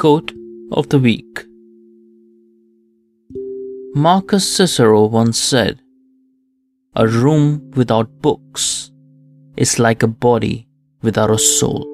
Quote of the Week Marcus Cicero once said, A room without books is like a body without a soul.